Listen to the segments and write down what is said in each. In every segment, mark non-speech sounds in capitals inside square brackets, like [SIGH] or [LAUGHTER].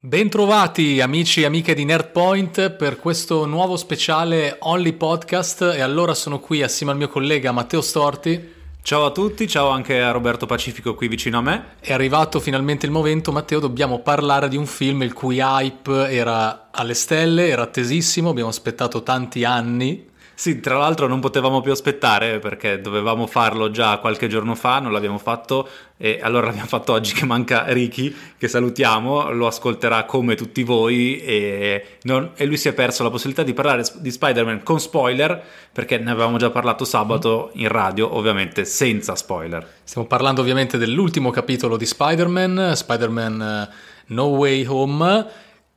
Bentrovati amici e amiche di Nerdpoint per questo nuovo speciale Only Podcast e allora sono qui assieme al mio collega Matteo Storti. Ciao a tutti, ciao anche a Roberto Pacifico qui vicino a me. È arrivato finalmente il momento, Matteo, dobbiamo parlare di un film il cui hype era alle stelle, era attesissimo, abbiamo aspettato tanti anni sì, tra l'altro non potevamo più aspettare perché dovevamo farlo già qualche giorno fa, non l'abbiamo fatto e allora l'abbiamo fatto oggi che manca Ricky, che salutiamo, lo ascolterà come tutti voi e, non, e lui si è perso la possibilità di parlare di Spider-Man con spoiler perché ne avevamo già parlato sabato in radio, ovviamente senza spoiler. Stiamo parlando ovviamente dell'ultimo capitolo di Spider-Man, Spider-Man eh, No Way Home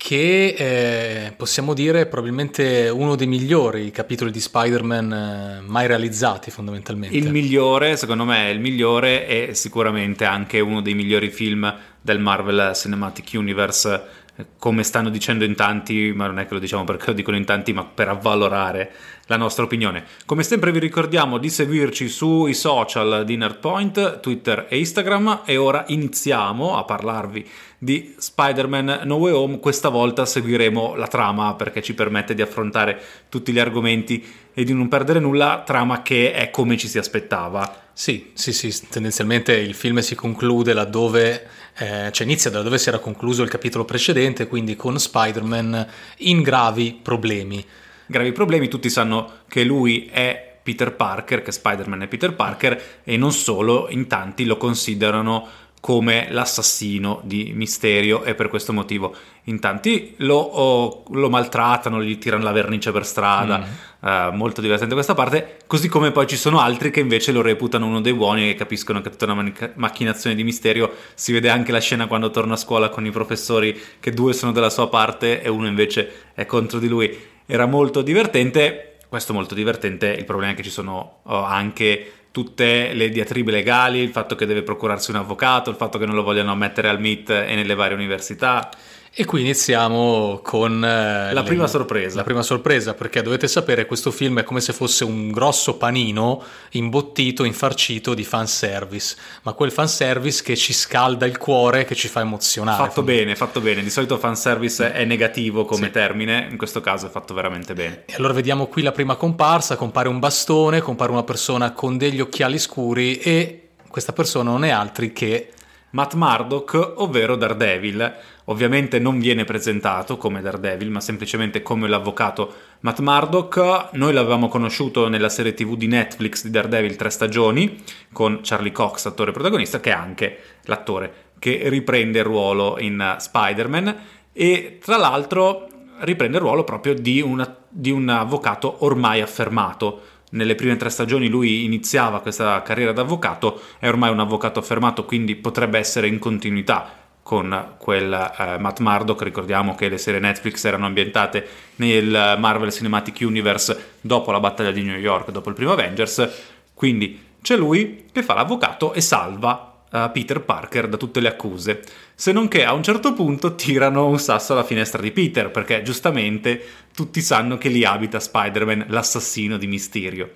che eh, possiamo dire è probabilmente uno dei migliori capitoli di Spider-Man eh, mai realizzati fondamentalmente. Il migliore, secondo me, è il migliore e sicuramente anche uno dei migliori film del Marvel Cinematic Universe, come stanno dicendo in tanti, ma non è che lo diciamo perché lo dicono in tanti, ma per avvalorare la nostra opinione. Come sempre vi ricordiamo di seguirci sui social di Nerdpoint, Twitter e Instagram e ora iniziamo a parlarvi di Spider-Man No Way Home. Questa volta seguiremo la trama perché ci permette di affrontare tutti gli argomenti e di non perdere nulla, trama che è come ci si aspettava. Sì, sì, sì, tendenzialmente il film si conclude laddove, eh, cioè inizia da dove si era concluso il capitolo precedente, quindi con Spider-Man in gravi problemi. Gravi problemi, tutti sanno che lui è Peter Parker, che Spider-Man è Peter Parker e non solo, in tanti lo considerano come l'assassino di Misterio e per questo motivo in tanti lo, oh, lo maltrattano, gli tirano la vernice per strada, mm. uh, molto divertente questa parte, così come poi ci sono altri che invece lo reputano uno dei buoni e capiscono che è tutta una manic- macchinazione di Misterio, si vede anche la scena quando torna a scuola con i professori che due sono dalla sua parte e uno invece è contro di lui era molto divertente. Questo molto divertente, il problema è che ci sono oh, anche tutte le diatribe legali, il fatto che deve procurarsi un avvocato, il fatto che non lo vogliano ammettere al MIT e nelle varie università. E qui iniziamo con eh, la le, prima sorpresa. La prima sorpresa, perché dovete sapere, questo film è come se fosse un grosso panino imbottito, infarcito di fanservice, ma quel fanservice che ci scalda il cuore, che ci fa emozionare. Fatto bene, fatto bene. Di solito fanservice è negativo come sì. termine, in questo caso è fatto veramente bene. E allora vediamo qui la prima comparsa, compare un bastone, compare una persona con degli occhiali scuri e questa persona non è altri che Matt Murdock, ovvero Daredevil. Ovviamente non viene presentato come Daredevil, ma semplicemente come l'avvocato Matt Murdock. Noi l'avevamo conosciuto nella serie TV di Netflix di Daredevil tre stagioni, con Charlie Cox, attore protagonista, che è anche l'attore che riprende il ruolo in Spider-Man. E tra l'altro riprende il ruolo proprio di, una, di un avvocato ormai affermato nelle prime tre stagioni lui iniziava questa carriera d'avvocato, è ormai un avvocato affermato, quindi potrebbe essere in continuità con quel eh, Matt Murdock. Ricordiamo che le serie Netflix erano ambientate nel Marvel Cinematic Universe dopo la battaglia di New York, dopo il primo Avengers. Quindi c'è lui che fa l'avvocato e salva uh, Peter Parker da tutte le accuse, se non che a un certo punto tirano un sasso alla finestra di Peter, perché giustamente tutti sanno che lì abita Spider-Man, l'assassino di Mysterio.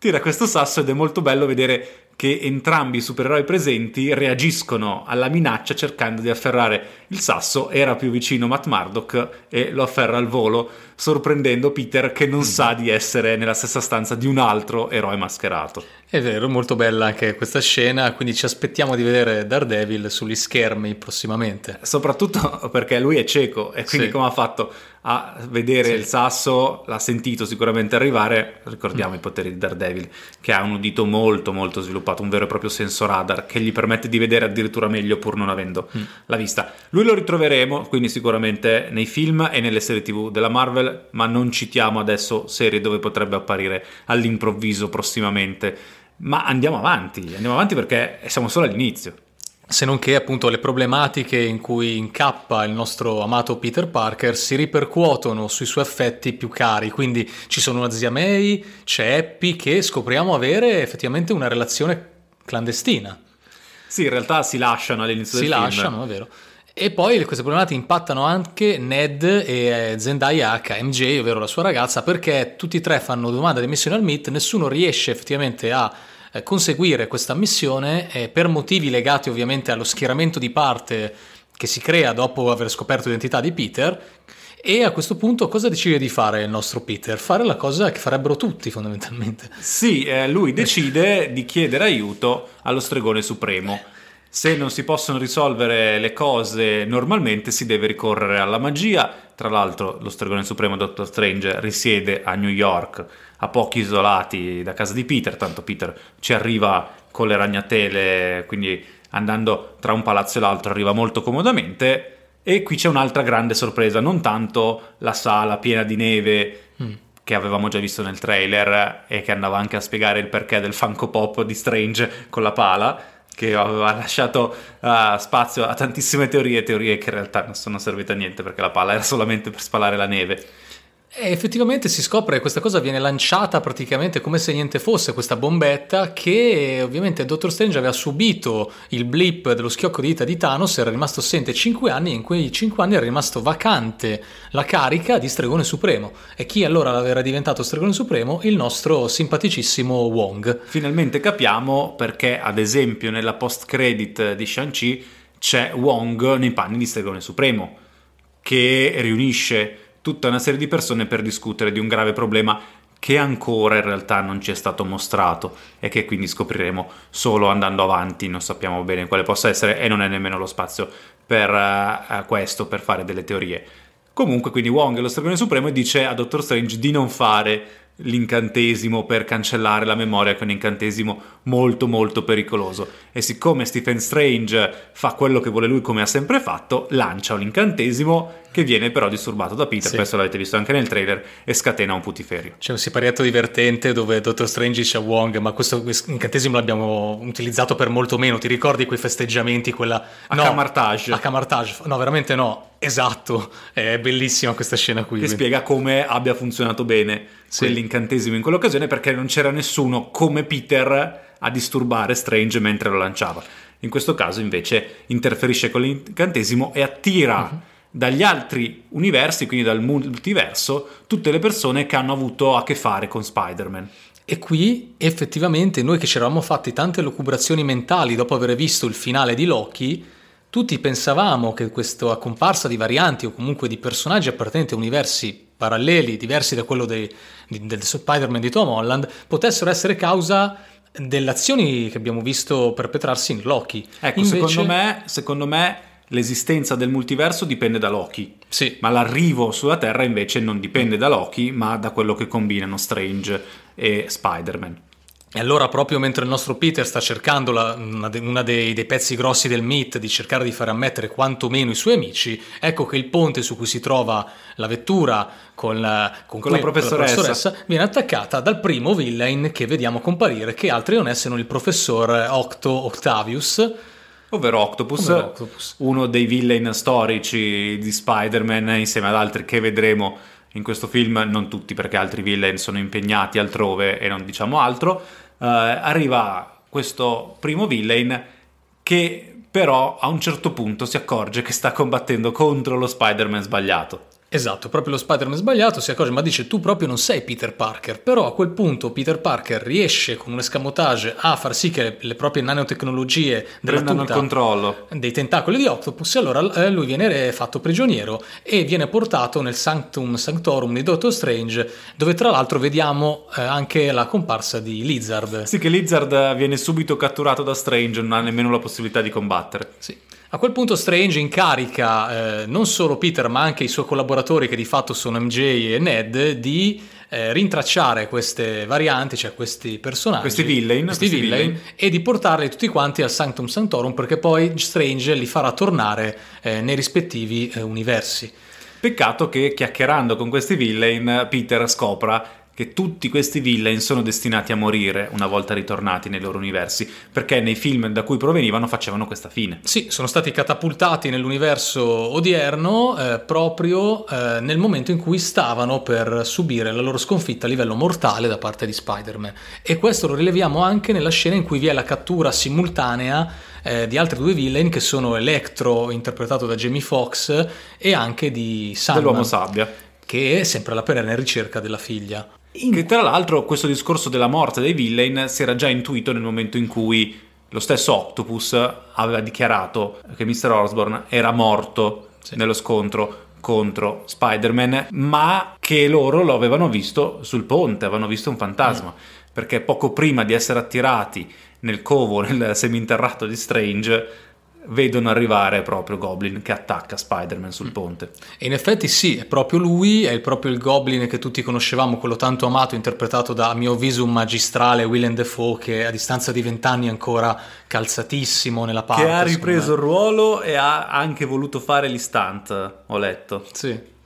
Tira questo sasso ed è molto bello vedere che entrambi i supereroi presenti reagiscono alla minaccia cercando di afferrare il sasso. Era più vicino Matt Murdock e lo afferra al volo, sorprendendo Peter che non mm. sa di essere nella stessa stanza di un altro eroe mascherato. È vero, molto bella anche questa scena, quindi ci aspettiamo di vedere Daredevil sugli schermi prossimamente. Soprattutto perché lui è cieco e quindi sì. come ha fatto a vedere sì. il sasso, l'ha sentito sicuramente arrivare, ricordiamo mm. i poteri di Daredevil, che ha un udito molto molto sviluppato, un vero e proprio senso radar che gli permette di vedere addirittura meglio pur non avendo mm. la vista. Lui lo ritroveremo quindi sicuramente nei film e nelle serie tv della Marvel, ma non citiamo adesso serie dove potrebbe apparire all'improvviso prossimamente. Ma andiamo avanti, andiamo avanti perché siamo solo all'inizio se non che appunto le problematiche in cui incappa il nostro amato Peter Parker si ripercuotono sui suoi affetti più cari, quindi ci sono una zia May, c'è Happy che scopriamo avere effettivamente una relazione clandestina. Sì, in realtà si lasciano all'inizio si del film. Si lasciano, è vero. E poi queste problematiche impattano anche Ned e Zendaya H, MJ, ovvero la sua ragazza, perché tutti e tre fanno domanda di missione al MIT, nessuno riesce effettivamente a eh, conseguire questa missione eh, per motivi legati ovviamente allo schieramento di parte che si crea dopo aver scoperto l'identità di Peter. E a questo punto cosa decide di fare il nostro Peter? Fare la cosa che farebbero tutti fondamentalmente. Sì, eh, lui decide di chiedere aiuto allo stregone supremo. Se non si possono risolvere le cose normalmente si deve ricorrere alla magia. Tra l'altro lo stregone supremo Dottor Strange risiede a New York, a pochi isolati da casa di Peter, tanto Peter ci arriva con le ragnatele, quindi andando tra un palazzo e l'altro arriva molto comodamente. E qui c'è un'altra grande sorpresa, non tanto la sala piena di neve mm. che avevamo già visto nel trailer e che andava anche a spiegare il perché del Funko Pop di Strange con la pala, che aveva lasciato uh, spazio a tantissime teorie, teorie che in realtà non sono servite a niente perché la pala era solamente per spalare la neve. E effettivamente si scopre che questa cosa viene lanciata praticamente come se niente fosse, questa bombetta che ovviamente Dottor Strange aveva subito il blip dello schiocco di dita di Thanos, era rimasto assente 5 anni e in quei 5 anni era rimasto vacante la carica di Stregone Supremo. E chi allora era diventato Stregone Supremo? Il nostro simpaticissimo Wong. Finalmente capiamo perché ad esempio nella post credit di Shang-Chi c'è Wong nei panni di Stregone Supremo che riunisce tutta una serie di persone per discutere di un grave problema che ancora in realtà non ci è stato mostrato e che quindi scopriremo solo andando avanti, non sappiamo bene quale possa essere e non è nemmeno lo spazio per uh, questo, per fare delle teorie. Comunque quindi Wong è lo stregone supremo e dice a Doctor Strange di non fare l'incantesimo per cancellare la memoria, che è un incantesimo molto molto pericoloso. E siccome Stephen Strange fa quello che vuole lui come ha sempre fatto, lancia un incantesimo che viene però disturbato da Peter, sì. questo l'avete visto anche nel trailer, e scatena un putiferio. C'è un siparietto divertente dove Dottor Strange dice a Wong, ma questo incantesimo l'abbiamo utilizzato per molto meno, ti ricordi quei festeggiamenti, quella... A no, Camartage. A Camartage, no veramente no, esatto, è bellissima questa scena qui. Che spiega come abbia funzionato bene sì. quell'incantesimo in quell'occasione perché non c'era nessuno come Peter a disturbare Strange mentre lo lanciava. In questo caso invece interferisce con l'incantesimo e attira... Uh-huh dagli altri universi, quindi dal multiverso, tutte le persone che hanno avuto a che fare con Spider-Man. E qui effettivamente noi che ci eravamo fatti tante lucubrazioni mentali dopo aver visto il finale di Loki, tutti pensavamo che questa comparsa di varianti o comunque di personaggi appartenenti a universi paralleli, diversi da quello dei, di, del Spider-Man di Tom Holland, potessero essere causa delle azioni che abbiamo visto perpetrarsi in Loki. Ecco, Invece... secondo me, secondo me l'esistenza del multiverso dipende da Loki. Sì. Ma l'arrivo sulla Terra invece non dipende da Loki, ma da quello che combinano Strange e Spider-Man. E allora, proprio mentre il nostro Peter sta cercando la, una, dei, dei, pezzi grossi del meet di cercare di far ammettere quantomeno i suoi amici, ecco che il ponte su cui si trova la vettura con la, con con la, professoressa. la, professoressa. viene attaccata dal primo villain che vediamo comparire, che altri non è se non il professor Octo Octavius Ovvero Octopus, Ovvero Octopus, uno dei villain storici di Spider-Man insieme ad altri che vedremo in questo film, non tutti perché altri villain sono impegnati altrove e non diciamo altro, uh, arriva questo primo villain che però a un certo punto si accorge che sta combattendo contro lo Spider-Man sbagliato. Esatto, proprio lo Spider-Man sbagliato si accorge, ma dice tu proprio non sei Peter Parker, però a quel punto Peter Parker riesce con un escamotage a far sì che le, le proprie nanotecnologie prendano il controllo dei tentacoli di Octopus e allora eh, lui viene fatto prigioniero e viene portato nel Sanctum Sanctorum di Doctor Strange, dove tra l'altro vediamo eh, anche la comparsa di Lizard. Sì, che Lizard viene subito catturato da Strange, non ha nemmeno la possibilità di combattere. Sì. A quel punto Strange incarica eh, non solo Peter ma anche i suoi collaboratori che di fatto sono MJ e Ned di eh, rintracciare queste varianti, cioè questi personaggi, questi villain, questi questi villain, villain. e di portarli tutti quanti al Sanctum Sanctorum perché poi Strange li farà tornare eh, nei rispettivi eh, universi. Peccato che chiacchierando con questi villain Peter scopra che tutti questi villain sono destinati a morire una volta ritornati nei loro universi, perché nei film da cui provenivano facevano questa fine. Sì, sono stati catapultati nell'universo odierno eh, proprio eh, nel momento in cui stavano per subire la loro sconfitta a livello mortale da parte di Spider-Man. E questo lo rileviamo anche nella scena in cui vi è la cattura simultanea eh, di altri due villain che sono Electro, interpretato da Jamie Foxx, e anche di Sandman. Dell'uomo sabbia che è sempre alla perenne ricerca della figlia. In... Che tra l'altro questo discorso della morte dei villain si era già intuito nel momento in cui lo stesso Octopus aveva dichiarato che Mr. Osborn era morto sì. nello scontro contro Spider-Man, ma che loro lo avevano visto sul ponte, avevano visto un fantasma, mm. perché poco prima di essere attirati nel covo, nel seminterrato di Strange, vedono arrivare proprio Goblin che attacca Spider-Man sul mm. ponte. E in effetti sì, è proprio lui, è proprio il Goblin che tutti conoscevamo, quello tanto amato, interpretato da a mio avviso un magistrale Willem Dafoe che a distanza di vent'anni è ancora calzatissimo nella parte. Che ha ripreso il ruolo e ha anche voluto fare gli stunt, ho letto. Sì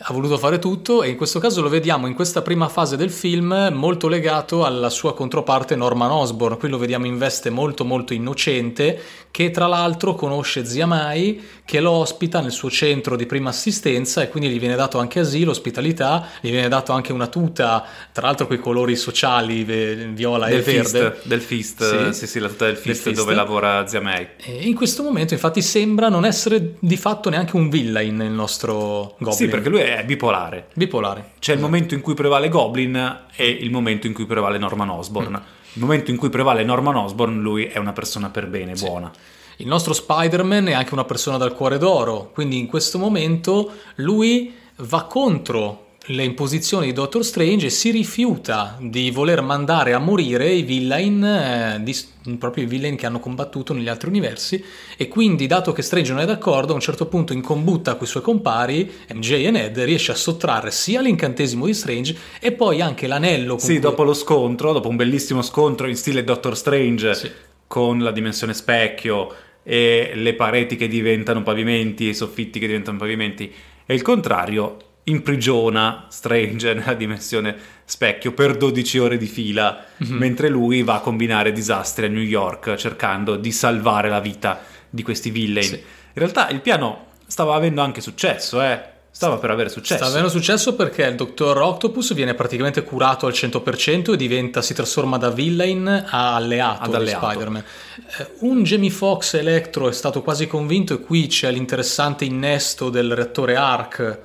ha voluto fare tutto e in questo caso lo vediamo in questa prima fase del film molto legato alla sua controparte Norman Osborn. Qui lo vediamo in veste molto molto innocente che tra l'altro conosce Zia Mai che lo ospita nel suo centro di prima assistenza e quindi gli viene dato anche asilo, ospitalità, gli viene dato anche una tuta, tra l'altro con i colori sociali viola del e fist, verde. Del Fist, sì, sì, sì la tuta del Fist, del dove lavora Zia Mai. E in questo momento infatti sembra non essere di fatto neanche un villain nel nostro Goblin. Sì, perché lui è è bipolare. Bipolare. C'è il momento in cui prevale Goblin e il momento in cui prevale Norman Osborn. Mm. Il momento in cui prevale Norman Osborn, lui è una persona per bene, sì. buona. Il nostro Spider-Man è anche una persona dal cuore d'oro, quindi in questo momento lui va contro le imposizioni di Doctor Strange e si rifiuta di voler mandare a morire i villain, eh, di, proprio i villain che hanno combattuto negli altri universi e quindi dato che Strange non è d'accordo a un certo punto in combutta con i suoi compari MJ e Ned riesce a sottrarre sia l'incantesimo di Strange e poi anche l'anello sì cui... dopo lo scontro dopo un bellissimo scontro in stile Doctor Strange sì. con la dimensione specchio e le pareti che diventano pavimenti e i soffitti che diventano pavimenti e il contrario imprigiona Strange [LAUGHS] nella dimensione specchio per 12 ore di fila, mm-hmm. mentre lui va a combinare disastri a New York cercando di salvare la vita di questi villain. Sì. In realtà il piano stava avendo anche successo, eh. Stava per avere successo. Stava avendo successo perché il dottor Octopus viene praticamente curato al 100% e diventa, si trasforma da villain a alleato, Ad alleato. di Spider-Man. Eh, un Jamie Foxx Electro è stato quasi convinto e qui c'è l'interessante innesto del reattore Arc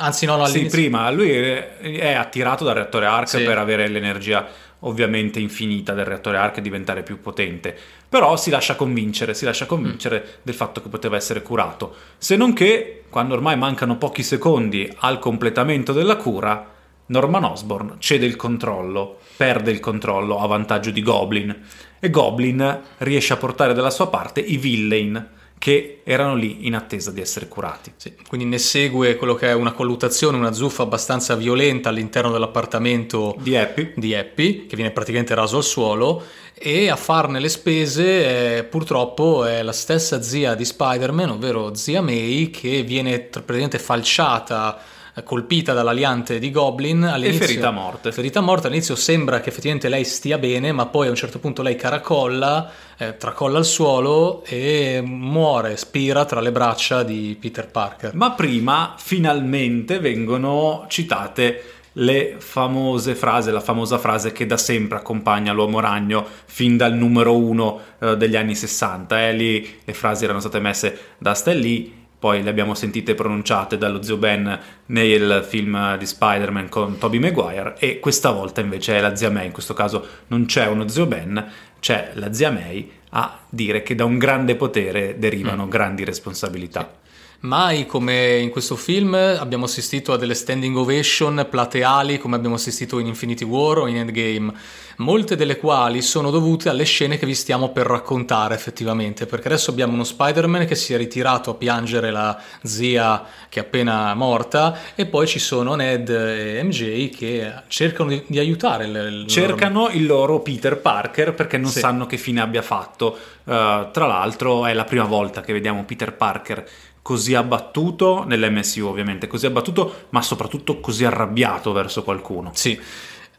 Anzi, no, no Sì, prima lui è attirato dal reattore Arc sì. per avere l'energia ovviamente infinita del reattore Arc e diventare più potente. Però si lascia convincere, si lascia convincere mm. del fatto che poteva essere curato. Se non che, quando ormai mancano pochi secondi al completamento della cura, Norman Osborn cede il controllo, perde il controllo a vantaggio di Goblin. E Goblin riesce a portare dalla sua parte i villain che erano lì in attesa di essere curati. Sì, quindi ne segue quello che è una colluttazione, una zuffa abbastanza violenta all'interno dell'appartamento di Happy, di Happy che viene praticamente raso al suolo e a farne le spese eh, purtroppo è la stessa zia di Spider-Man, ovvero zia May, che viene praticamente falciata colpita dall'aliante di Goblin all'inizio, e ferita a morte. Ferita a morte, all'inizio sembra che effettivamente lei stia bene, ma poi a un certo punto lei caracolla, eh, tracolla al suolo e muore, spira tra le braccia di Peter Parker. Ma prima finalmente vengono citate le famose frasi, la famosa frase che da sempre accompagna l'uomo ragno fin dal numero uno eh, degli anni 60. Eh, lì le frasi erano state messe da Stan Lee poi le abbiamo sentite pronunciate dallo zio Ben nel film di Spider-Man con Tobey Maguire e questa volta invece è la zia May, in questo caso non c'è uno zio Ben, c'è la zia May a dire che da un grande potere derivano mm. grandi responsabilità. Mai come in questo film abbiamo assistito a delle standing ovation plateali come abbiamo assistito in Infinity War o in Endgame, molte delle quali sono dovute alle scene che vi stiamo per raccontare effettivamente, perché adesso abbiamo uno Spider-Man che si è ritirato a piangere la zia che è appena morta e poi ci sono Ned e MJ che cercano di, di aiutare il, il cercano loro... il loro Peter Parker perché non sì. sanno che fine abbia fatto. Uh, tra l'altro è la prima volta che vediamo Peter Parker così abbattuto, nell'MSU ovviamente, così abbattuto, ma soprattutto così arrabbiato verso qualcuno. Sì.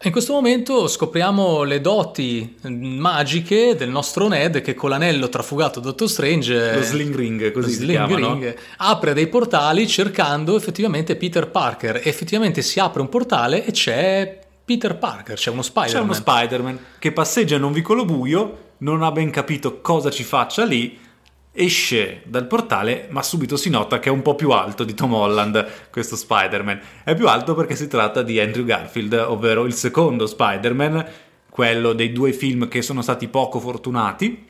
In questo momento scopriamo le doti magiche del nostro Ned che con l'anello trafugato Dottor Strange, lo sling ring, così sling si chiama, ring, no? apre dei portali cercando effettivamente Peter Parker. E effettivamente si apre un portale e c'è Peter Parker, c'è uno Spider-Man. C'è uno Spider-Man che passeggia in un vicolo buio, non ha ben capito cosa ci faccia lì esce dal portale, ma subito si nota che è un po' più alto di Tom Holland, questo Spider-Man. È più alto perché si tratta di Andrew Garfield, ovvero il secondo Spider-Man, quello dei due film che sono stati poco fortunati,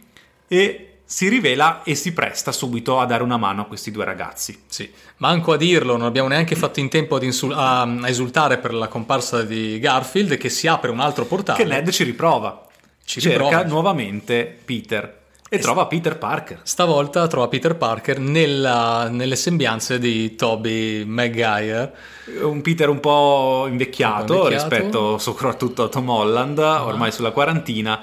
e si rivela e si presta subito a dare una mano a questi due ragazzi. Sì, manco a dirlo, non abbiamo neanche fatto in tempo ad insul- a, a esultare per la comparsa di Garfield che si apre un altro portale. Che Ned ci riprova. Ci Cerca riprova. nuovamente Peter e trova Peter Parker. Stavolta trova Peter Parker nella- nelle sembianze di Toby Maguire. Un Peter un po' invecchiato, Un po' invecchiato. rispetto soprattutto a Tom Holland, ormai sulla quarantina,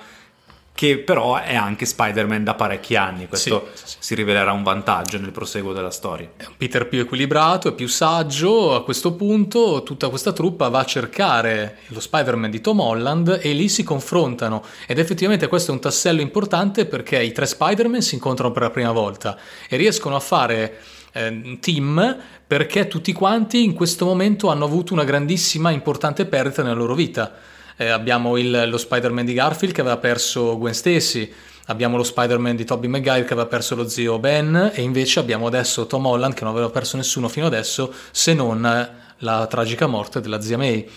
che però è anche Spider-Man da parecchi anni. Questo Sì, sì, si rivelerà un vantaggio nel proseguo della storia. È un Peter più equilibrato e più saggio. A questo punto tutta questa truppa va a cercare lo Spider-Man di Tom Holland e lì si confrontano. Ed effettivamente questo è un tassello importante perché i tre Spider-Man si incontrano per la prima volta e riescono a fare eh, team perché tutti quanti in questo momento hanno avuto una grandissima importante perdita nella loro vita. Eh, abbiamo il- lo Spider-Man di Garfield che aveva perso Gwen Stacy, abbiamo lo Spider-Man di Tobey Maguire che aveva perso lo zio Ben e invece abbiamo adesso Tom Holland che non aveva perso nessuno fino adesso se non eh, la tragica morte della zia May.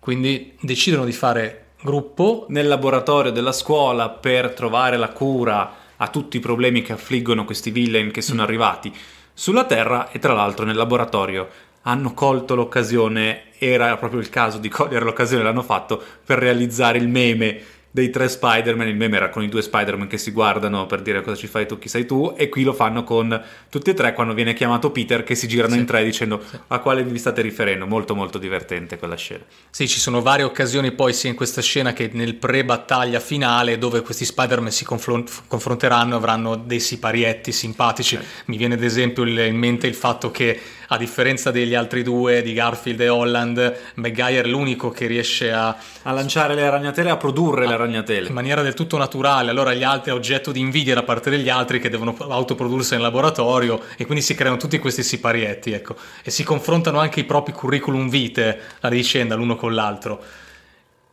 Quindi decidono di fare gruppo Nel laboratorio della scuola per trovare la cura a tutti i problemi che affliggono questi villain che Mm. sono arrivati sulla Terra e tra l'altro nel laboratorio hanno colto l'occasione, era proprio il caso di cogliere l'occasione, l'hanno fatto per realizzare il meme dei tre Spider-Man, il meme era con i due Spider-Man che si guardano per dire cosa ci fai tu, chi sei tu, e qui lo fanno con tutti e tre quando viene chiamato Peter che si girano Sì. in tre dicendo a quale vi state riferendo, molto molto divertente quella scena. Sì, ci sono varie occasioni poi sia in questa scena che nel pre-battaglia finale dove questi Spider-Man si confron- confronteranno avranno dei siparietti simpatici. Mi viene ad esempio in mente il fatto che a differenza degli altri due, di Garfield e Holland, Maguire è l'unico che riesce a A lanciare le ragnatele, a produrre le ragnatele. in maniera del tutto naturale, allora gli altri è oggetto di invidia da parte degli altri che devono autoprodursi nel laboratorio e quindi si creano tutti questi siparietti, ecco, e si confrontano anche i propri curriculum vitae a vicenda l'uno con l'altro.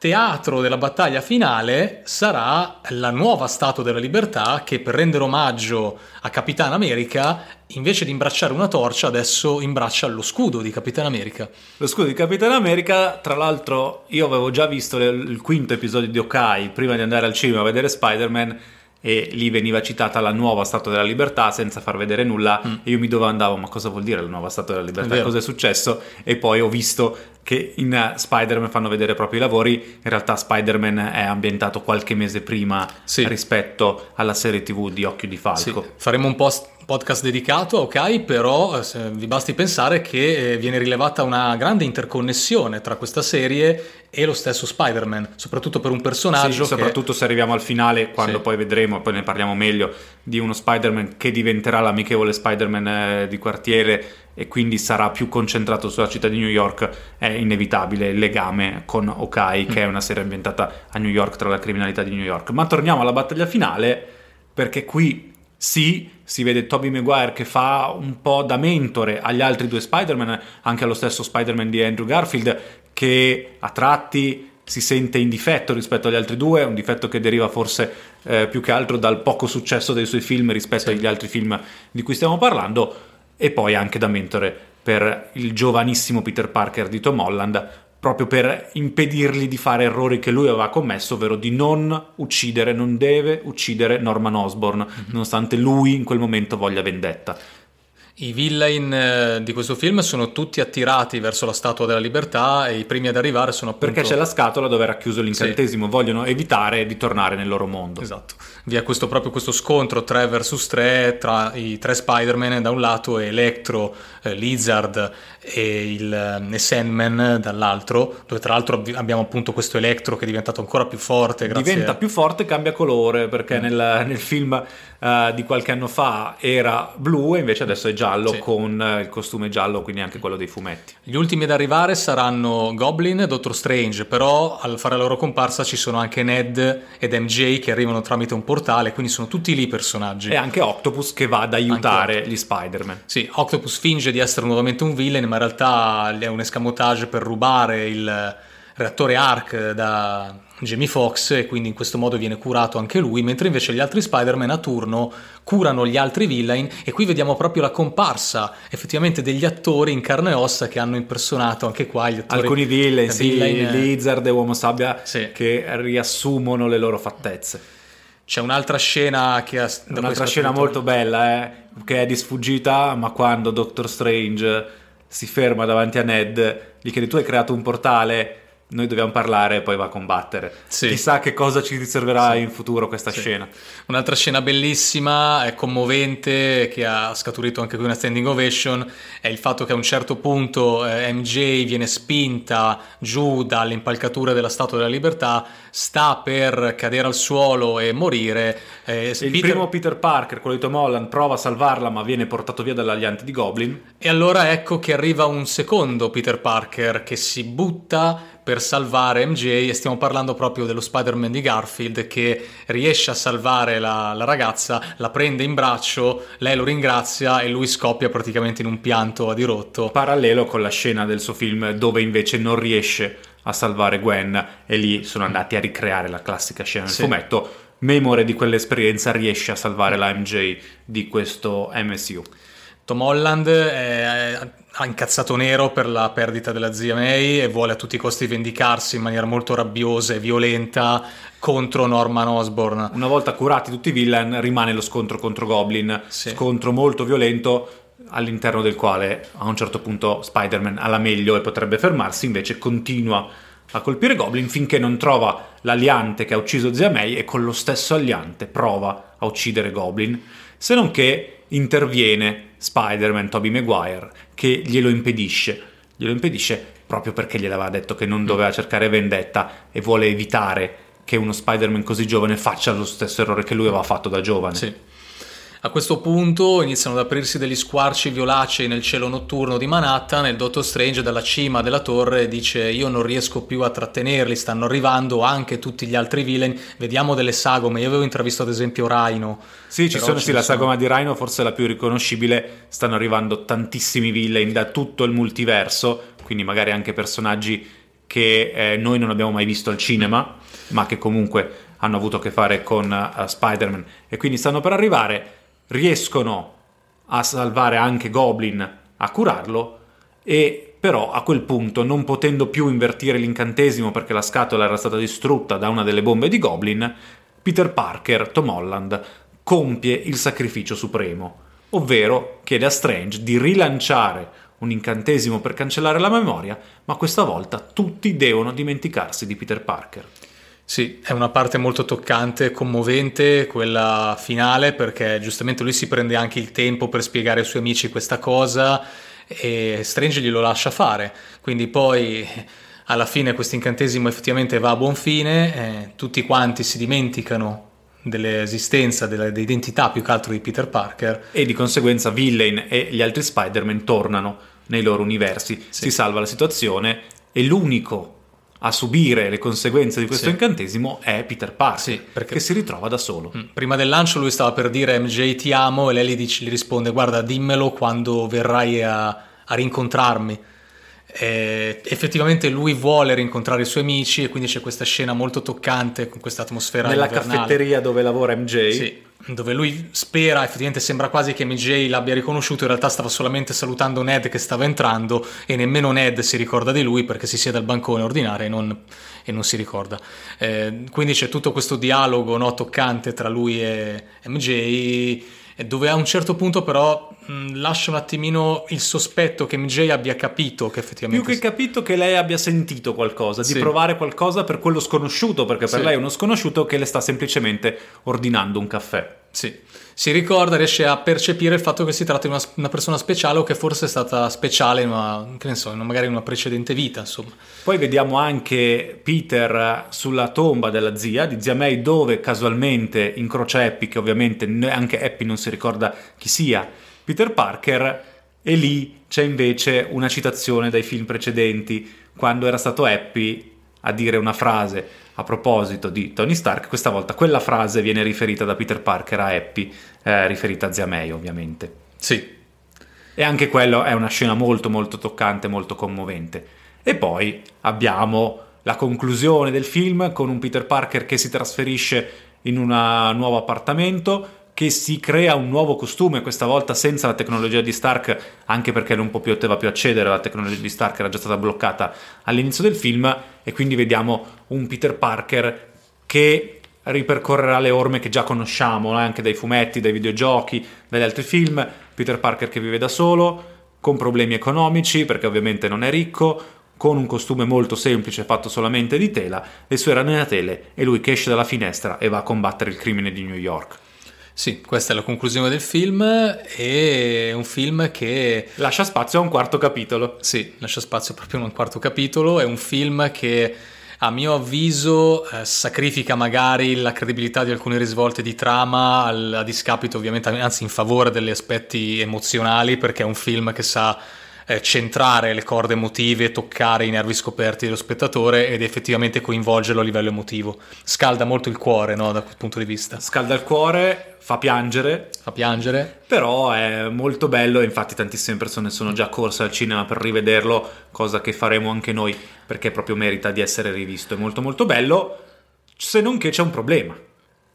Teatro della battaglia finale sarà la nuova Statua della Libertà che per rendere omaggio a Capitan America, invece di imbracciare una torcia, adesso imbraccia lo scudo di Capitan America. Lo scudo di Capitan America, tra l'altro, io avevo già visto il quinto episodio di Okai prima di andare al cinema a vedere Spider-Man e lì veniva citata la nuova Statua della Libertà senza far vedere nulla e io mi domandavo ma cosa vuol dire la nuova Statua della Mm. Libertà, cosa è successo e poi ho visto che in eh, Spider-Man fanno vedere proprio i lavori, in realtà Spider-Man è ambientato qualche mese prima Sì. rispetto alla serie tv di Occhio di Sì, Falco. faremo un post- podcast dedicato a Ok, però eh, vi basti pensare che eh, viene rilevata una grande interconnessione tra questa serie e lo stesso Spider-Man, soprattutto per un personaggio Sì, che- soprattutto se arriviamo al finale, quando Sì. poi vedremo, poi ne parliamo meglio, di uno Spider-Man che diventerà l'amichevole Spider-Man eh, di quartiere e quindi sarà più concentrato sulla città di New York, è inevitabile il legame con Okai, che è una serie ambientata a New York tra la criminalità di New York. Ma torniamo alla battaglia finale, perché qui sì, si vede Tobey Maguire che fa un po' da mentore agli altri due Spider-Man, anche allo stesso Spider-Man di Andrew Garfield, che a tratti si sente in difetto rispetto agli altri due, un difetto che deriva forse eh, più che altro dal poco successo dei suoi film rispetto agli altri film di cui stiamo parlando, e poi anche da mentore per il giovanissimo Peter Parker di Tom Holland, proprio per impedirgli di fare errori che lui aveva commesso, ovvero di non uccidere, non deve uccidere Norman Osborn, nonostante lui in quel momento voglia vendetta. I villain eh, di questo film sono tutti attirati verso la Statua della Libertà e i primi ad arrivare sono appunto... Perché c'è la scatola dove era chiuso l'incantesimo, vogliono evitare di tornare nel loro mondo. Esatto, vi è questo, proprio questo scontro 3 vs 3 tra i tre Spider-Man da un lato e Electro, eh, Lizard e, il, eh, e Sandman dall'altro, dove tra l'altro abbi- abbiamo appunto questo Electro che è diventato ancora più forte. Grazie Diventa più forte, cambia colore, perché nel, nel film eh, di qualche anno fa era blu e invece adesso è giallo Sì. con eh, il costume giallo, quindi anche quello dei fumetti. Gli ultimi ad arrivare saranno Goblin e Doctor Strange, però al fare la loro comparsa ci sono anche Ned ed MJ che arrivano tramite un portale, quindi sono tutti lì i personaggi. E anche Octopus che va ad aiutare gli Spider-Man. Sì, Octopus finge di essere nuovamente un villain, ma in realtà è un escamotage per rubare il reattore Arc da Jamie Foxx e quindi in questo modo viene curato anche lui, mentre invece gli altri Spider-Man a turno curano gli altri villain e qui vediamo proprio la comparsa effettivamente degli attori in carne e ossa che hanno impersonato anche qua gli attori Alcuni villain, sì, villain, eh, Lizard e Uomo Sabbia, Sì. che riassumono le loro fattezze. C'è un'altra scena che ha... Un'altra scena molto bella, eh, che è di sfuggita, ma quando Doctor Strange si ferma davanti a Ned, gli chiede tu hai creato un portale noi dobbiamo parlare e poi va a combattere. Sì. Chissà che cosa ci riserverà sì. in futuro questa sì. scena. Un'altra scena bellissima, commovente, che ha scaturito anche qui una standing ovation, è il fatto che a un certo punto eh, MJ viene spinta giù dall'impalcatura della Statua della Libertà, sta per cadere al suolo e morire. Eh, il Peter... primo Peter Parker, quello di Tom Holland, prova a salvarla ma viene portato via dall'aliante di Goblin. E allora ecco che arriva un secondo Peter Parker che si butta per salvare MJ e stiamo parlando proprio dello Spider-Man di Garfield che riesce a salvare la, la, ragazza, la prende in braccio, lei lo ringrazia e lui scoppia praticamente in un pianto a dirotto. Parallelo con la scena del suo film dove invece non riesce a salvare Gwen e lì sono andati a ricreare la classica scena del sì. fumetto. Memore di quell'esperienza riesce a salvare la MJ di questo MSU. Tom Holland è, ha incazzato nero per la perdita della zia May e vuole a tutti i costi vendicarsi in maniera molto rabbiosa e violenta contro Norman Osborn. Una volta curati tutti i villain rimane lo scontro contro Goblin, sì. scontro molto violento all'interno del quale a un certo punto Spider-Man ha la meglio e potrebbe fermarsi, invece continua a colpire Goblin finché non trova l'aliante che ha ucciso zia May e con lo stesso aliante prova a uccidere Goblin, se non che interviene Spider-Man, Tobey Maguire, che glielo impedisce. Glielo impedisce proprio perché gli aveva detto che non mm. doveva cercare vendetta e vuole evitare che uno Spider-Man così giovane faccia lo stesso errore che lui aveva fatto da giovane. Sì. A questo punto iniziano ad aprirsi degli squarci violacei nel cielo notturno di Manhattan e il Dottor Strange dalla cima della torre dice io non riesco più a trattenerli, stanno arrivando anche tutti gli altri villain, vediamo delle sagome, io avevo intravisto ad esempio Rhino. Sì, ci sono, sì, la sagoma di Rhino forse è la più riconoscibile, stanno arrivando tantissimi villain da tutto il multiverso, quindi magari anche personaggi che eh, noi non abbiamo mai visto al cinema, ma che comunque hanno avuto a che fare con uh, Spider-Man. E quindi stanno per arrivare riescono a salvare anche Goblin, a curarlo, e però a quel punto, non potendo più invertire l'incantesimo perché la scatola era stata distrutta da una delle bombe di Goblin, Peter Parker, Tom Holland, compie il sacrificio supremo, ovvero chiede a Strange di rilanciare un incantesimo per cancellare la memoria, ma questa volta tutti devono dimenticarsi di Peter Parker. Sì, è una parte molto toccante, commovente, quella finale, perché giustamente lui si prende anche il tempo per spiegare ai suoi amici questa cosa e Strange glielo lascia fare. Quindi poi alla fine questo incantesimo effettivamente va a buon fine, eh, tutti quanti si dimenticano dell'esistenza, dell'identità più che altro di Peter Parker. E di conseguenza Villain e gli altri Spider-Man tornano nei loro universi. Sì. Si salva la situazione e l'unico a subire le conseguenze di questo sì. incantesimo è Peter Parker, sì, perché... che si ritrova da solo. Mm, prima del lancio lui stava per dire MJ ti amo e lei gli, dice, gli risponde guarda dimmelo quando verrai a, a rincontrarmi. E effettivamente lui vuole rincontrare i suoi amici e quindi c'è questa scena molto toccante con questa atmosfera nella invernale. caffetteria dove lavora MJ sì, dove lui spera, effettivamente sembra quasi che MJ l'abbia riconosciuto, in realtà stava solamente salutando Ned che stava entrando e nemmeno Ned si ricorda di lui perché si siede al bancone a ordinare e non, e non si ricorda. Eh, quindi c'è tutto questo dialogo no, toccante tra lui e MJ dove a un certo punto però mh, lascia un attimino il sospetto che MJ abbia capito che effettivamente... Più che capito che lei abbia sentito qualcosa, di sì. provare qualcosa per quello sconosciuto, perché per sì. lei è uno sconosciuto che le sta semplicemente ordinando un caffè. Sì si ricorda, riesce a percepire il fatto che si tratta di una, una persona speciale o che forse è stata speciale una, che ne so, magari in una precedente vita, insomma. Poi vediamo anche Peter sulla tomba della zia, di zia May, dove casualmente incrocia Happy, che ovviamente anche Happy non si ricorda chi sia, Peter Parker, e lì c'è invece una citazione dai film precedenti, quando era stato Happy a dire una frase a proposito di Tony Stark, questa volta quella frase viene riferita da Peter Parker a Happy, eh, riferita a Zia May ovviamente. Sì. E anche quello è una scena molto molto toccante, molto commovente. E poi abbiamo la conclusione del film con un Peter Parker che si trasferisce in un nuovo appartamento, che si crea un nuovo costume, questa volta senza la tecnologia di Stark, anche perché non poteva più accedere alla tecnologia di Stark, era già stata bloccata all'inizio del film, e quindi vediamo un Peter Parker che ripercorrerà le orme che già conosciamo, eh, anche dai fumetti, dai videogiochi, dagli altri film. Peter Parker che vive da solo, con problemi economici, perché ovviamente non è ricco, con un costume molto semplice fatto solamente di tela, le sue ragnatele e lui che esce dalla finestra e va a combattere il crimine di New York. Sì, questa è la conclusione del film e un film che... Lascia spazio a un quarto capitolo. Sì, lascia spazio proprio a un quarto capitolo, è un film che a mio avviso eh, sacrifica magari la credibilità di alcune risvolte di trama al, a discapito ovviamente, anzi in favore degli aspetti emozionali perché è un film che sa eh, centrare le corde emotive, toccare i nervi scoperti dello spettatore ed effettivamente coinvolgerlo a livello emotivo. Scalda molto il cuore, no, da quel punto di vista. Scalda il cuore, fa piangere. Fa piangere. Però è molto bello infatti tantissime persone sono già corse al cinema per rivederlo, cosa che faremo anche noi perché proprio merita di essere rivisto. È molto molto bello, se non che c'è un problema.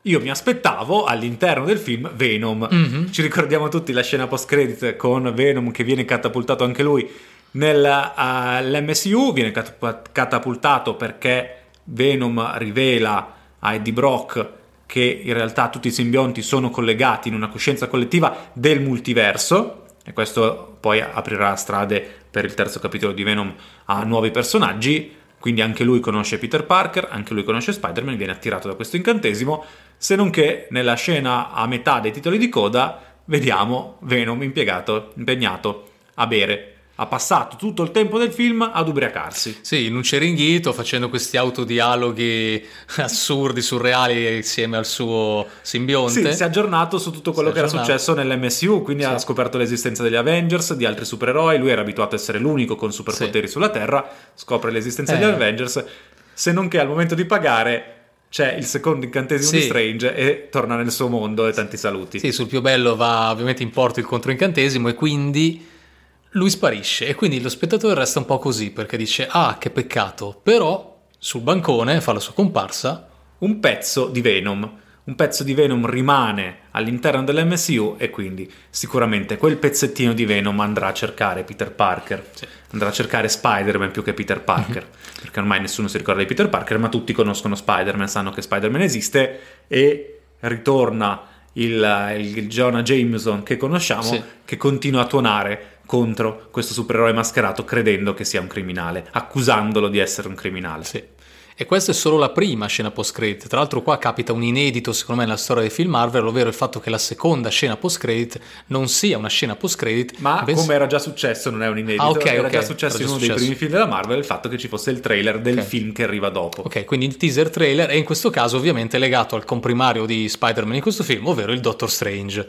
Io mi aspettavo all'interno del film Venom. Mm-hmm. Ci ricordiamo tutti la scena post-credit con Venom che viene catapultato anche lui nell'MSU. Uh, viene catapultato perché Venom rivela a Eddie Brock che in realtà tutti i simbionti sono collegati in una coscienza collettiva del multiverso. E questo poi aprirà strade per il terzo capitolo di Venom a nuovi personaggi. Quindi anche lui conosce Peter Parker, anche lui conosce Spider-Man, viene attirato da questo incantesimo se non che nella scena a metà dei titoli di coda vediamo Venom impiegato, impegnato a bere. Ha passato tutto il tempo del film ad ubriacarsi. Sì, in un ceringhito, facendo questi autodialoghi [LAUGHS] assurdi, surreali insieme al suo simbionte. Sì, si è aggiornato su tutto quello che era successo nell'MSU, quindi sì. ha scoperto l'esistenza degli Avengers, di altri supereroi. Lui era abituato a essere l'unico con superpoteri sì. sulla Terra, scopre l'esistenza eh. degli Avengers, se non che al momento di pagare c'è il secondo incantesimo sì. di Strange e torna nel suo mondo e tanti saluti. Sì, sul più bello va ovviamente in porto il controincantesimo e quindi lui sparisce e quindi lo spettatore resta un po' così perché dice ah che peccato, però sul bancone fa la sua comparsa un pezzo di Venom un pezzo di Venom rimane all'interno dell'MCU e quindi sicuramente quel pezzettino di Venom andrà a cercare Peter Parker, sì. andrà a cercare Spider-Man più che Peter Parker, mm-hmm. perché ormai nessuno si ricorda di Peter Parker, ma tutti conoscono Spider-Man, sanno che Spider-Man esiste e ritorna il, il Jonah Jameson che conosciamo, sì. che continua a tuonare contro questo supereroe mascherato credendo che sia un criminale, accusandolo di essere un criminale. Sì. E questa è solo la prima scena post-credit. Tra l'altro, qua capita un inedito, secondo me, nella storia dei film Marvel, ovvero il fatto che la seconda scena post-credit non sia una scena post-credit. Ma bens- come era già successo, non è un inedito. Ah, okay, era okay. già successo era in uno successo. dei primi film della Marvel il fatto che ci fosse il trailer del okay. film che arriva dopo. Ok, quindi il teaser trailer è in questo caso ovviamente legato al comprimario di Spider-Man in questo film, ovvero il Doctor Strange.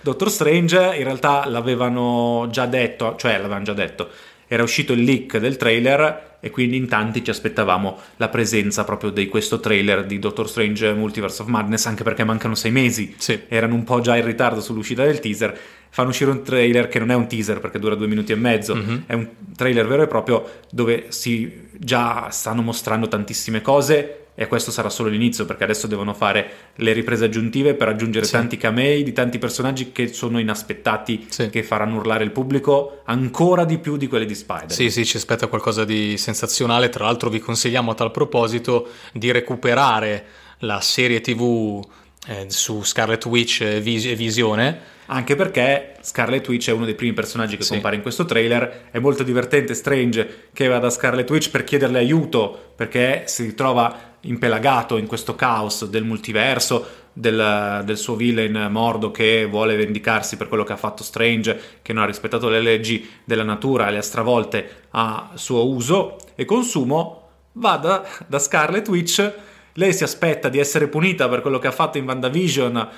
Doctor Strange in realtà l'avevano già detto, cioè l'avevano già detto era uscito il leak del trailer e quindi in tanti ci aspettavamo la presenza proprio di questo trailer di Doctor Strange Multiverse of Madness, anche perché mancano sei mesi, sì. erano un po' già in ritardo sull'uscita del teaser, fanno uscire un trailer che non è un teaser perché dura due minuti e mezzo, mm-hmm. è un trailer vero e proprio dove si già stanno mostrando tantissime cose e questo sarà solo l'inizio perché adesso devono fare le riprese aggiuntive per aggiungere sì. tanti camei di tanti personaggi che sono inaspettati sì. che faranno urlare il pubblico ancora di più di quelli di Spider. Sì, sì, ci aspetta qualcosa di sensazionale. Tra l'altro vi consigliamo a tal proposito di recuperare la serie TV eh, su Scarlet Witch e Vis- Visione anche perché Scarlet Witch è uno dei primi personaggi che sì. compare in questo trailer. È molto divertente Strange che va da Scarlet Witch per chiederle aiuto perché si ritrova impelagato in questo caos del multiverso, del, del, suo villain Mordo che vuole vendicarsi per quello che ha fatto Strange, che non ha rispettato le leggi della natura e le ha stravolte a suo uso e consumo, va da, Scarlet Witch. Lei si aspetta di essere punita per quello che ha fatto in WandaVision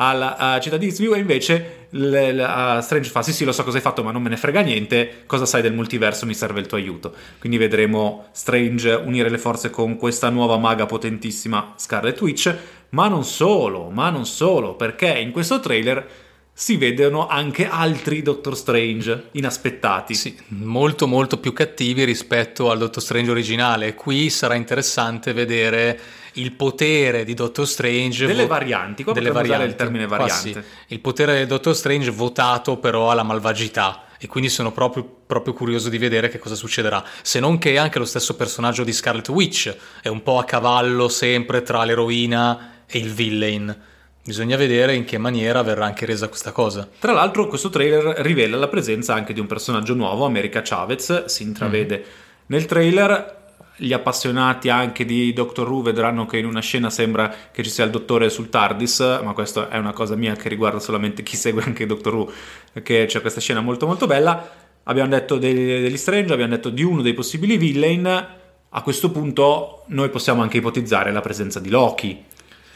alla città di e invece l, l, Strange fa sì sì lo so cosa hai fatto ma non me ne frega niente cosa sai del multiverso mi serve il tuo aiuto quindi vedremo Strange unire le forze con questa nuova maga potentissima Scarlet Witch ma non solo ma non solo perché in questo trailer si vedono anche altri Doctor Strange inaspettati. Sì, molto molto più cattivi rispetto al Doctor Strange originale. Qui sarà interessante vedere il potere di Doctor Strange. Delle vo- varianti, qua delle varianti. il termine variante. Sì. Il potere del Doctor Strange votato però alla malvagità. E quindi sono proprio, proprio, curioso di vedere che cosa succederà. Se non che anche lo stesso personaggio di Scarlet Witch è un po' a cavallo sempre tra l'eroina e il villain. Bisogna vedere in che maniera verrà anche resa questa cosa. Tra l'altro, questo trailer rivela la presenza anche di un personaggio nuovo, America Chavez. Si intravede mm-hmm. nel trailer. Gli appassionati anche di Doctor Who vedranno che in una scena sembra che ci sia il dottore sul TARDIS, ma questa è una cosa mia che riguarda solamente chi segue anche Doctor Who, che c'è questa scena molto molto bella. Abbiamo detto degli, degli Strange, abbiamo detto di uno dei possibili villain. A questo punto noi possiamo anche ipotizzare la presenza di Loki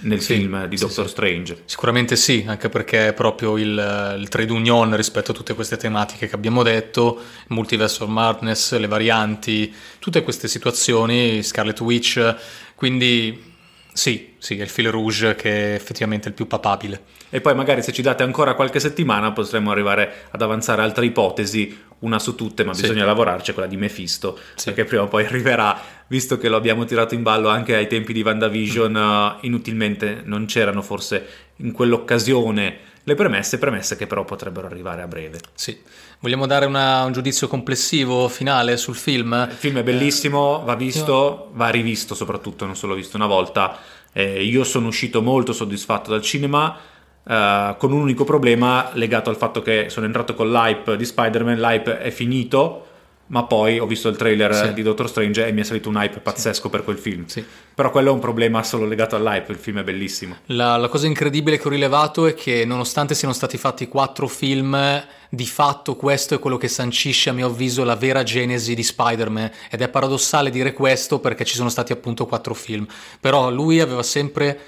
nel sì, film di sì, Doctor sì. Strange. Sicuramente sì, anche perché è proprio il, il, trade union rispetto a tutte queste tematiche che abbiamo detto, multiverse of madness, le varianti, tutte queste situazioni, Scarlet Witch, quindi sì, sì, è il fil rouge che è effettivamente il più papabile. E poi magari se ci date ancora qualche settimana potremmo arrivare ad avanzare altre ipotesi, una su tutte, ma sì. bisogna lavorarci, quella di Mephisto, sì. perché prima o poi arriverà, visto che lo abbiamo tirato in ballo anche ai tempi di WandaVision, mm. inutilmente non c'erano forse in quell'occasione le premesse, premesse che però potrebbero arrivare a breve. Sì. Vogliamo dare una, un giudizio complessivo finale sul film? Il film è bellissimo, va visto, va rivisto soprattutto, non solo visto una volta. Eh, io sono uscito molto soddisfatto dal cinema, eh, con un unico problema legato al fatto che sono entrato con l'hype di Spider-Man, l'hype è finito ma poi ho visto il trailer sì. di Doctor Strange e mi è salito un hype pazzesco sì. per quel film. Sì. Però quello è un problema solo legato all'hype, il film è bellissimo. La, la, cosa incredibile che ho rilevato è che nonostante siano stati fatti quattro film, di fatto questo è quello che sancisce a mio avviso la vera genesi di Spider-Man ed è paradossale dire questo perché ci sono stati appunto quattro film. Però lui aveva sempre...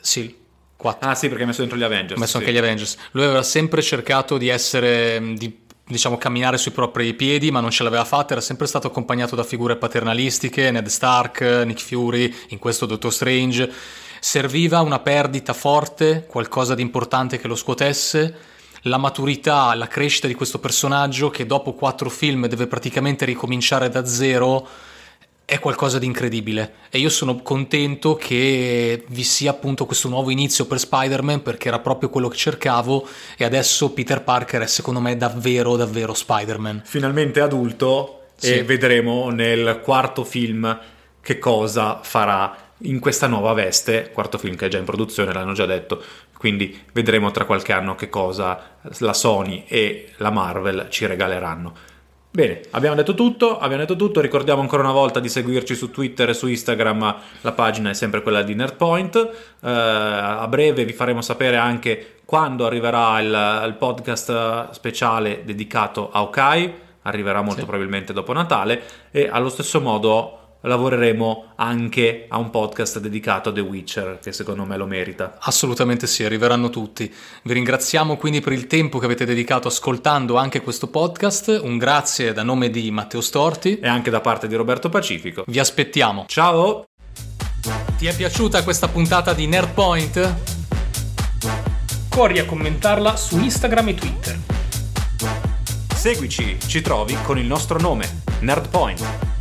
Sì, 4. Ah sì, perché ha messo dentro gli Avengers. Ha messo sì. anche gli Avengers. Lui aveva sempre cercato di essere... Di diciamo, camminare sui propri piedi, ma non ce l'aveva fatta, era sempre stato accompagnato da figure paternalistiche, Ned Stark, Nick Fury, in questo Doctor Strange. Serviva una perdita forte, qualcosa di importante che lo scuotesse, la maturità, la crescita di questo personaggio che dopo quattro film deve praticamente ricominciare da zero è qualcosa di incredibile e io sono contento che vi sia appunto questo nuovo inizio per Spider-Man perché era proprio quello che cercavo e adesso Peter Parker è secondo me davvero davvero Spider-Man. Finalmente adulto sì. e vedremo nel quarto film che cosa farà in questa nuova veste, quarto film che è già in produzione, l'hanno già detto, quindi vedremo tra qualche anno che cosa la Sony e la Marvel ci regaleranno. Bene, abbiamo detto tutto, abbiamo detto tutto, ricordiamo ancora una volta di seguirci su Twitter e su Instagram, la pagina è sempre quella di Nerdpoint, eh, a breve vi faremo sapere anche quando arriverà il, il podcast speciale dedicato a Okai, arriverà molto sì. probabilmente dopo Natale. E allo stesso modo lavoreremo anche a un podcast dedicato a The Witcher, che secondo me lo merita. Assolutamente sì, arriveranno tutti. Vi ringraziamo quindi per il tempo che avete dedicato ascoltando anche questo podcast. Un grazie da nome di Matteo Storti e anche da parte di Roberto Pacifico. Vi aspettiamo. Ciao! Ti è piaciuta questa puntata di Nerdpoint? Corri a commentarla su Instagram e Twitter. Seguici, ci trovi con il nostro nome, Nerdpoint.